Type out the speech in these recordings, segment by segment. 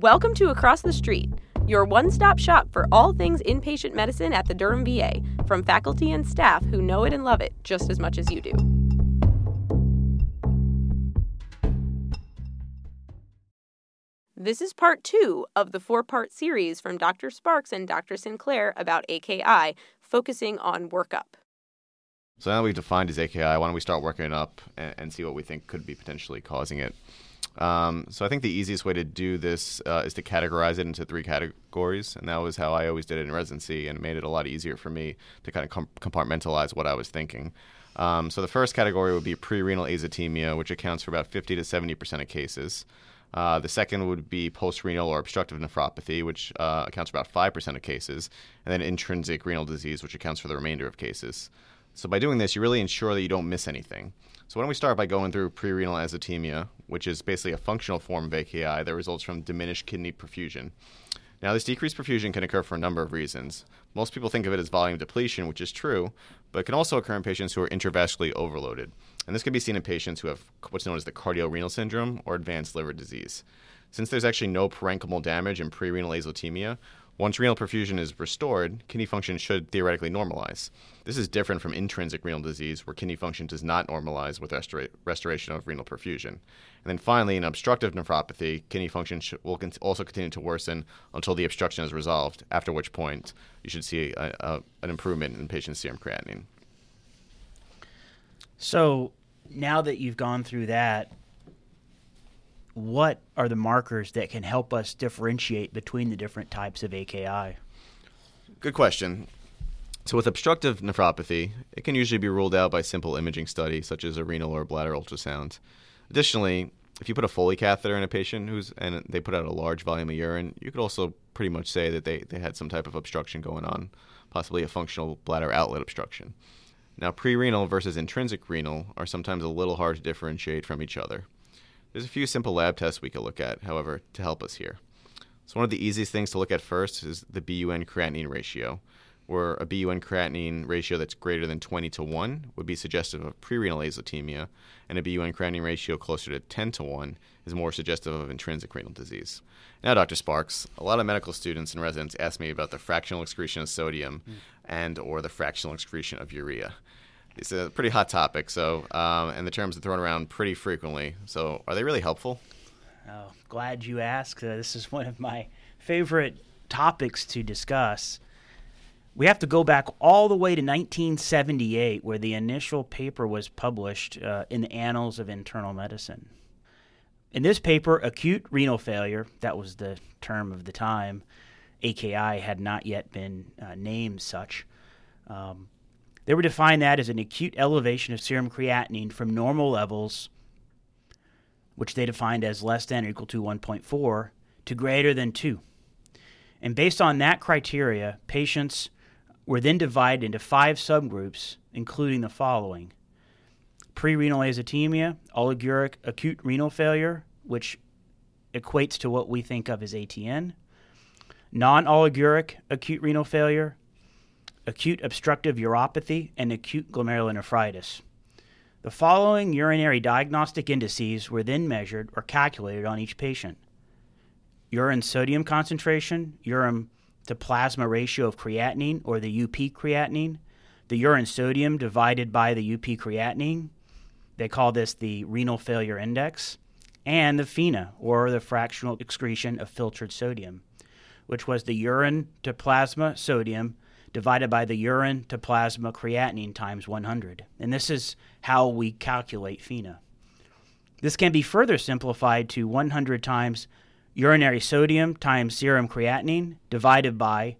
Welcome to Across the Street, your one stop shop for all things inpatient medicine at the Durham VA, from faculty and staff who know it and love it just as much as you do. This is part two of the four part series from Dr. Sparks and Dr. Sinclair about AKI, focusing on workup. So now that we've defined as AKI, why don't we start working it up and, and see what we think could be potentially causing it? Um, so I think the easiest way to do this uh, is to categorize it into three categories, and that was how I always did it in residency, and made it a lot easier for me to kind of com- compartmentalize what I was thinking. Um, so the first category would be pre-renal azotemia, which accounts for about 50 to 70 percent of cases. Uh, the second would be post-renal or obstructive nephropathy, which uh, accounts for about 5% of cases, and then intrinsic renal disease, which accounts for the remainder of cases. So by doing this, you really ensure that you don't miss anything. So why don't we start by going through pre-renal azotemia, which is basically a functional form of AKI that results from diminished kidney perfusion. Now, this decreased perfusion can occur for a number of reasons. Most people think of it as volume depletion, which is true, but it can also occur in patients who are intravascularly overloaded. And this can be seen in patients who have what's known as the cardiorenal syndrome or advanced liver disease. Since there's actually no parenchymal damage in pre-renal azotemia, once renal perfusion is restored, kidney function should theoretically normalize. This is different from intrinsic renal disease, where kidney function does not normalize with restora- restoration of renal perfusion. And then finally, in obstructive nephropathy, kidney function sh- will con- also continue to worsen until the obstruction is resolved, after which point you should see a, a, an improvement in patient's serum creatinine. So now that you've gone through that, what are the markers that can help us differentiate between the different types of AKI? Good question. So, with obstructive nephropathy, it can usually be ruled out by simple imaging study, such as a renal or bladder ultrasound. Additionally, if you put a Foley catheter in a patient who's and they put out a large volume of urine, you could also pretty much say that they, they had some type of obstruction going on, possibly a functional bladder outlet obstruction. Now, pre-renal versus intrinsic renal are sometimes a little hard to differentiate from each other. There's a few simple lab tests we could look at, however, to help us here. So one of the easiest things to look at first is the BUN creatinine ratio, where a BUN creatinine ratio that's greater than 20 to 1 would be suggestive of prerenal azotemia, and a BUN creatinine ratio closer to 10 to 1 is more suggestive of intrinsic renal disease. Now, Dr. Sparks, a lot of medical students and residents ask me about the fractional excretion of sodium mm. and or the fractional excretion of urea it's a pretty hot topic. So, um, and the terms are thrown around pretty frequently. So, are they really helpful? Oh, glad you asked. Uh, this is one of my favorite topics to discuss. We have to go back all the way to 1978, where the initial paper was published uh, in the Annals of Internal Medicine. In this paper, acute renal failure, that was the term of the time, AKI had not yet been uh, named such. Um, they were defined that as an acute elevation of serum creatinine from normal levels, which they defined as less than or equal to 1.4, to greater than 2. And based on that criteria, patients were then divided into five subgroups, including the following prerenal azotemia, oliguric acute renal failure, which equates to what we think of as ATN, non oliguric acute renal failure, acute obstructive uropathy, and acute glomerulonephritis. The following urinary diagnostic indices were then measured or calculated on each patient urine sodium concentration, urine to plasma ratio of creatinine, or the UP creatinine, the urine sodium divided by the UP creatinine. They call this the renal failure index, and the FENA, or the fractional excretion of filtered sodium, which was the urine to plasma sodium divided by the urine to plasma creatinine times 100. And this is how we calculate FENA. This can be further simplified to 100 times urinary sodium times serum creatinine divided by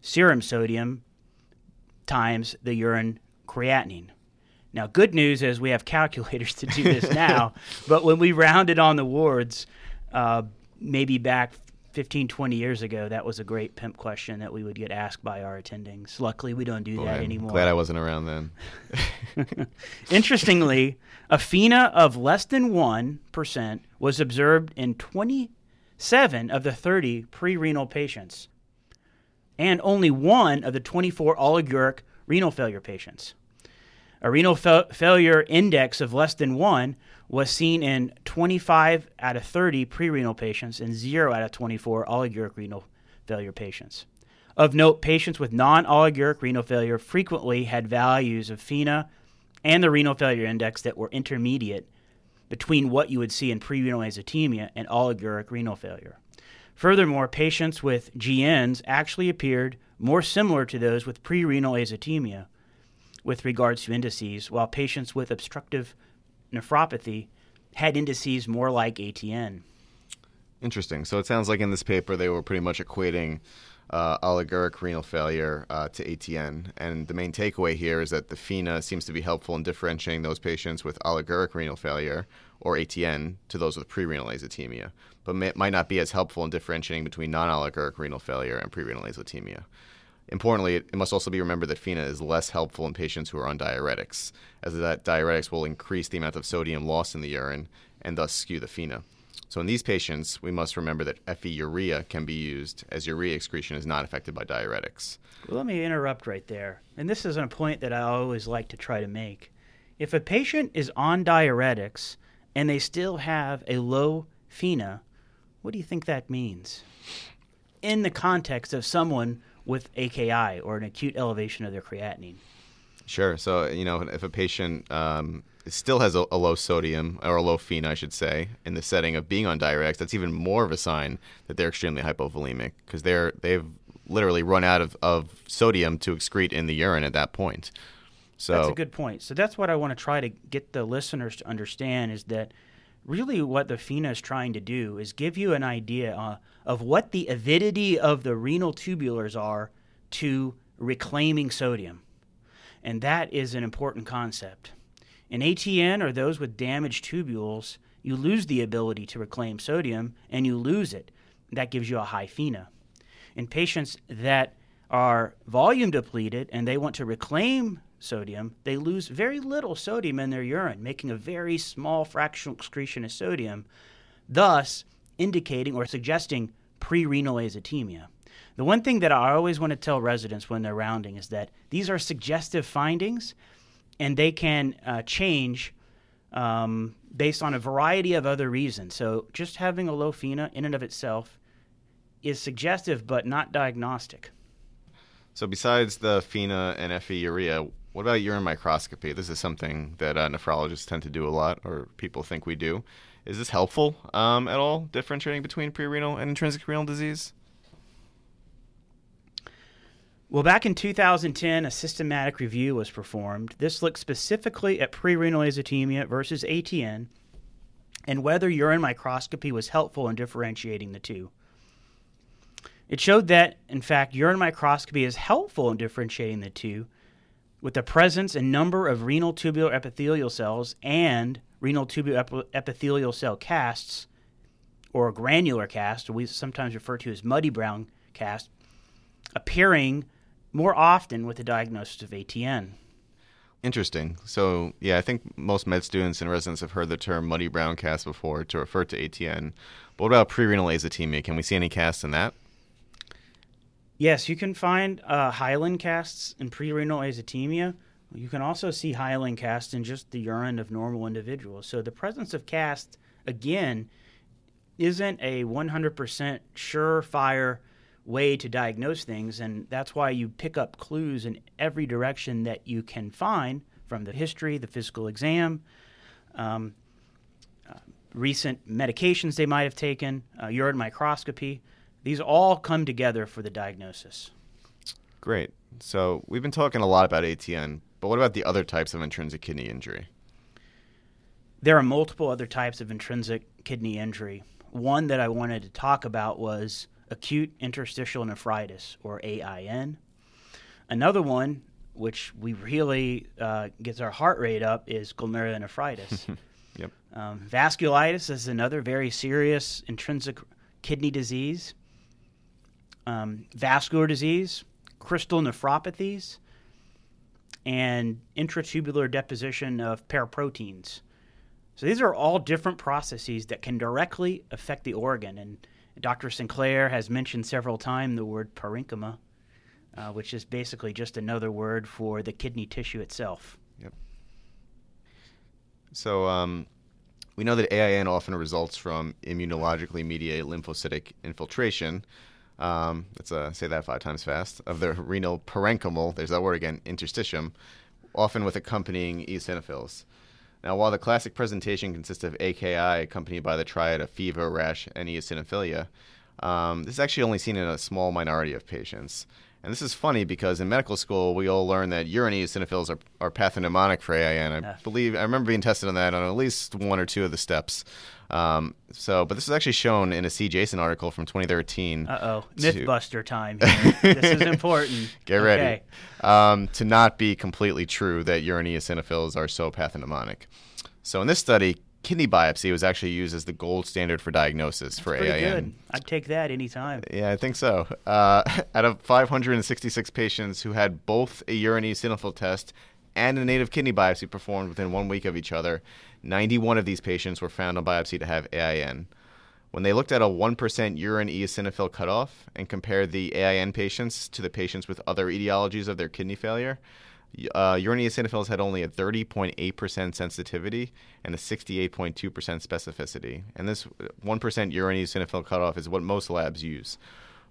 serum sodium times the urine creatinine. Now, good news is we have calculators to do this now, but when we rounded on the wards, uh, maybe back 15, 20 years ago, that was a great pimp question that we would get asked by our attendings. Luckily, we don't do Boy, that anymore. Glad I wasn't around then. Interestingly, a FENA of less than 1% was observed in 27 of the 30 pre renal patients, and only one of the 24 oliguric renal failure patients. A renal fa- failure index of less than 1 was seen in 25 out of 30 pre-renal patients and 0 out of 24 oliguric renal failure patients. Of note, patients with non-oliguric renal failure frequently had values of FeNA and the renal failure index that were intermediate between what you would see in pre-renal azotemia and oliguric renal failure. Furthermore, patients with GNs actually appeared more similar to those with pre-renal azotemia with regards to indices, while patients with obstructive nephropathy had indices more like ATN. Interesting. So it sounds like in this paper they were pretty much equating uh, oliguric renal failure uh, to ATN. And the main takeaway here is that the FeNA seems to be helpful in differentiating those patients with oliguric renal failure or ATN to those with prerenal azotemia, but may, might not be as helpful in differentiating between non oliguric renal failure and prerenal azotemia. Importantly, it must also be remembered that FeNA is less helpful in patients who are on diuretics, as that diuretics will increase the amount of sodium lost in the urine and thus skew the FeNA. So in these patients, we must remember that FE urea can be used as urea excretion is not affected by diuretics. Well, let me interrupt right there. And this is a point that I always like to try to make. If a patient is on diuretics and they still have a low FeNA, what do you think that means? In the context of someone with AKI or an acute elevation of their creatinine. Sure. So, you know, if a patient um, still has a, a, low sodium or a low FeNA, I should say, in the setting of being on diuretics, that's even more of a sign that they're extremely hypovolemic because they're they've literally run out of, of sodium to excrete in the urine at that point. So that's a good point. So that's what I want to try to get the listeners to understand is that really what the FeNA is trying to do is give you an idea uh, of what the avidity of the renal tubulars are to reclaiming sodium. And that is an important concept. In ATN or those with damaged tubules, you lose the ability to reclaim sodium and you lose it. That gives you a high. In patients that are volume depleted and they want to reclaim sodium, they lose very little sodium in their urine, making a very small fractional excretion of sodium, thus indicating or suggesting pre-renal azotemia. The one thing that I always want to tell residents when they're rounding is that these are suggestive findings and they can uh, change um, based on a variety of other reasons. So just having a low FeNA in and of itself is suggestive but not diagnostic. So besides the FeNA and FE urea, what about urine microscopy? This is something that uh, nephrologists tend to do a lot, or people think we do. Is this helpful um, at all, differentiating between prerenal and intrinsic renal disease? Well, back in 2010, a systematic review was performed. This looked specifically at prerenal azotemia versus ATN and whether urine microscopy was helpful in differentiating the two. It showed that, in fact, urine microscopy is helpful in differentiating the two with the presence and number of renal tubular epithelial cells and renal tubular ep- epithelial cell casts, or granular cast, we sometimes refer to as muddy brown cast, appearing more often with the diagnosis of ATN. Interesting. So, yeah, I think most med students and residents have heard the term muddy brown cast before to refer to ATN. But what about prerenal azotemia? Can we see any casts in that? Yes, you can find uh, hyaline casts in prerenal azotemia. You can also see hyaline casts in just the urine of normal individuals. So the presence of casts, again, isn't a 100% surefire way to diagnose things, and that's why you pick up clues in every direction that you can find from the history, the physical exam, um, uh, recent medications they might have taken, uh, urine microscopy. These all come together for the diagnosis. Great. So we've been talking a lot about ATN, but what about the other types of intrinsic kidney injury? There are multiple other types of intrinsic kidney injury. One that I wanted to talk about was acute interstitial nephritis, or AIN. Another one, which we really uh, gets our heart rate up, is glomerulonephritis. yep. Um, vasculitis is another very serious intrinsic kidney disease. Um, vascular disease, crystal nephropathies, and intratubular deposition of paraproteins. So these are all different processes that can directly affect the organ. And Dr. Sinclair has mentioned several times the word parenchyma, uh, which is basically just another word for the kidney tissue itself. Yep. So um, we know that AIN often results from immunologically mediated lymphocytic infiltration. Um, let's uh, say that five times fast of the renal parenchymal. There's that word again, interstitium, often with accompanying eosinophils. Now, while the classic presentation consists of AKI accompanied by the triad of fever, rash, and eosinophilia, um, this is actually only seen in a small minority of patients. And this is funny because in medical school, we all learn that urine eosinophils are, are pathognomonic for AIN. I believe, I remember being tested on that on at least one or two of the steps. Um, so, but this is actually shown in a CJASN article from 2013. Uh oh, MythBuster time. This is important. Get ready. Okay. Um, to not be completely true that urine eosinophils are so pathognomonic. So, in this study, kidney biopsy was actually used as the gold standard for diagnosis for Pretty AIN. good. I'd take that anytime. Yeah, I think so. Uh, out of 566 patients who had both a urine eosinophil test and a native kidney biopsy performed within one week of each other, 91 of these patients were found on biopsy to have AIN. When they looked at a 1% urine eosinophil cutoff and compared the AIN patients to the patients with other etiologies of their kidney failure, uh, urine eosinophils had only a 30.8% sensitivity and a 68.2% specificity. And this 1% urine eosinophil cutoff is what most labs use.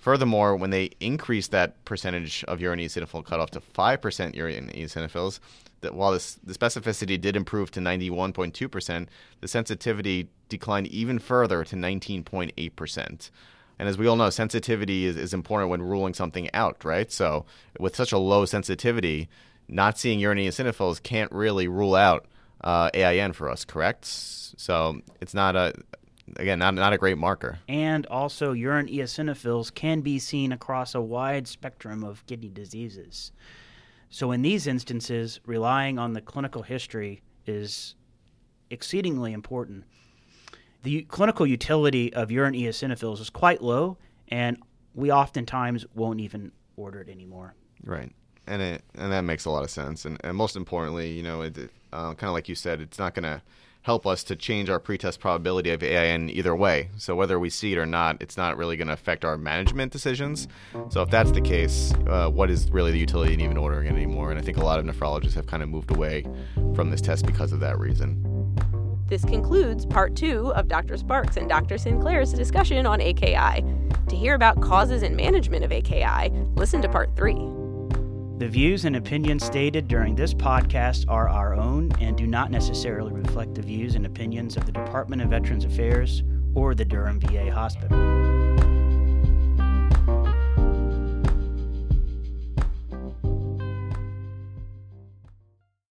Furthermore, when they increased that percentage of urine eosinophil cutoff to 5% urine eosinophils, that while this, the specificity did improve to 91.2%, the sensitivity declined even further to 19.8%. And as we all know, sensitivity is, is important when ruling something out, right? So with such a low sensitivity, not seeing urine eosinophils can't really rule out uh, AIN for us, correct? So it's not a, again, not, not a great marker. And also, urine eosinophils can be seen across a wide spectrum of kidney diseases. So, in these instances, relying on the clinical history is exceedingly important. The clinical utility of urine eosinophils is quite low, and we oftentimes won't even order it anymore. Right, and it and that makes a lot of sense. And, and most importantly, you know, it, uh, kind of like you said, it's not going to help us to change our pretest probability of AIN either way. So whether we see it or not, it's not really going to affect our management decisions. So if that's the case, uh, what is really the utility in even ordering it anymore? And I think a lot of nephrologists have kind of moved away from this test because of that reason. This concludes part two of Dr. Sparks and Dr. Sinclair's discussion on AKI. To hear about causes and management of AKI, listen to part three. The views and opinions stated during this podcast are our own and do not necessarily reflect the views and opinions of the Department of Veterans Affairs or the Durham VA Hospital.